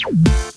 you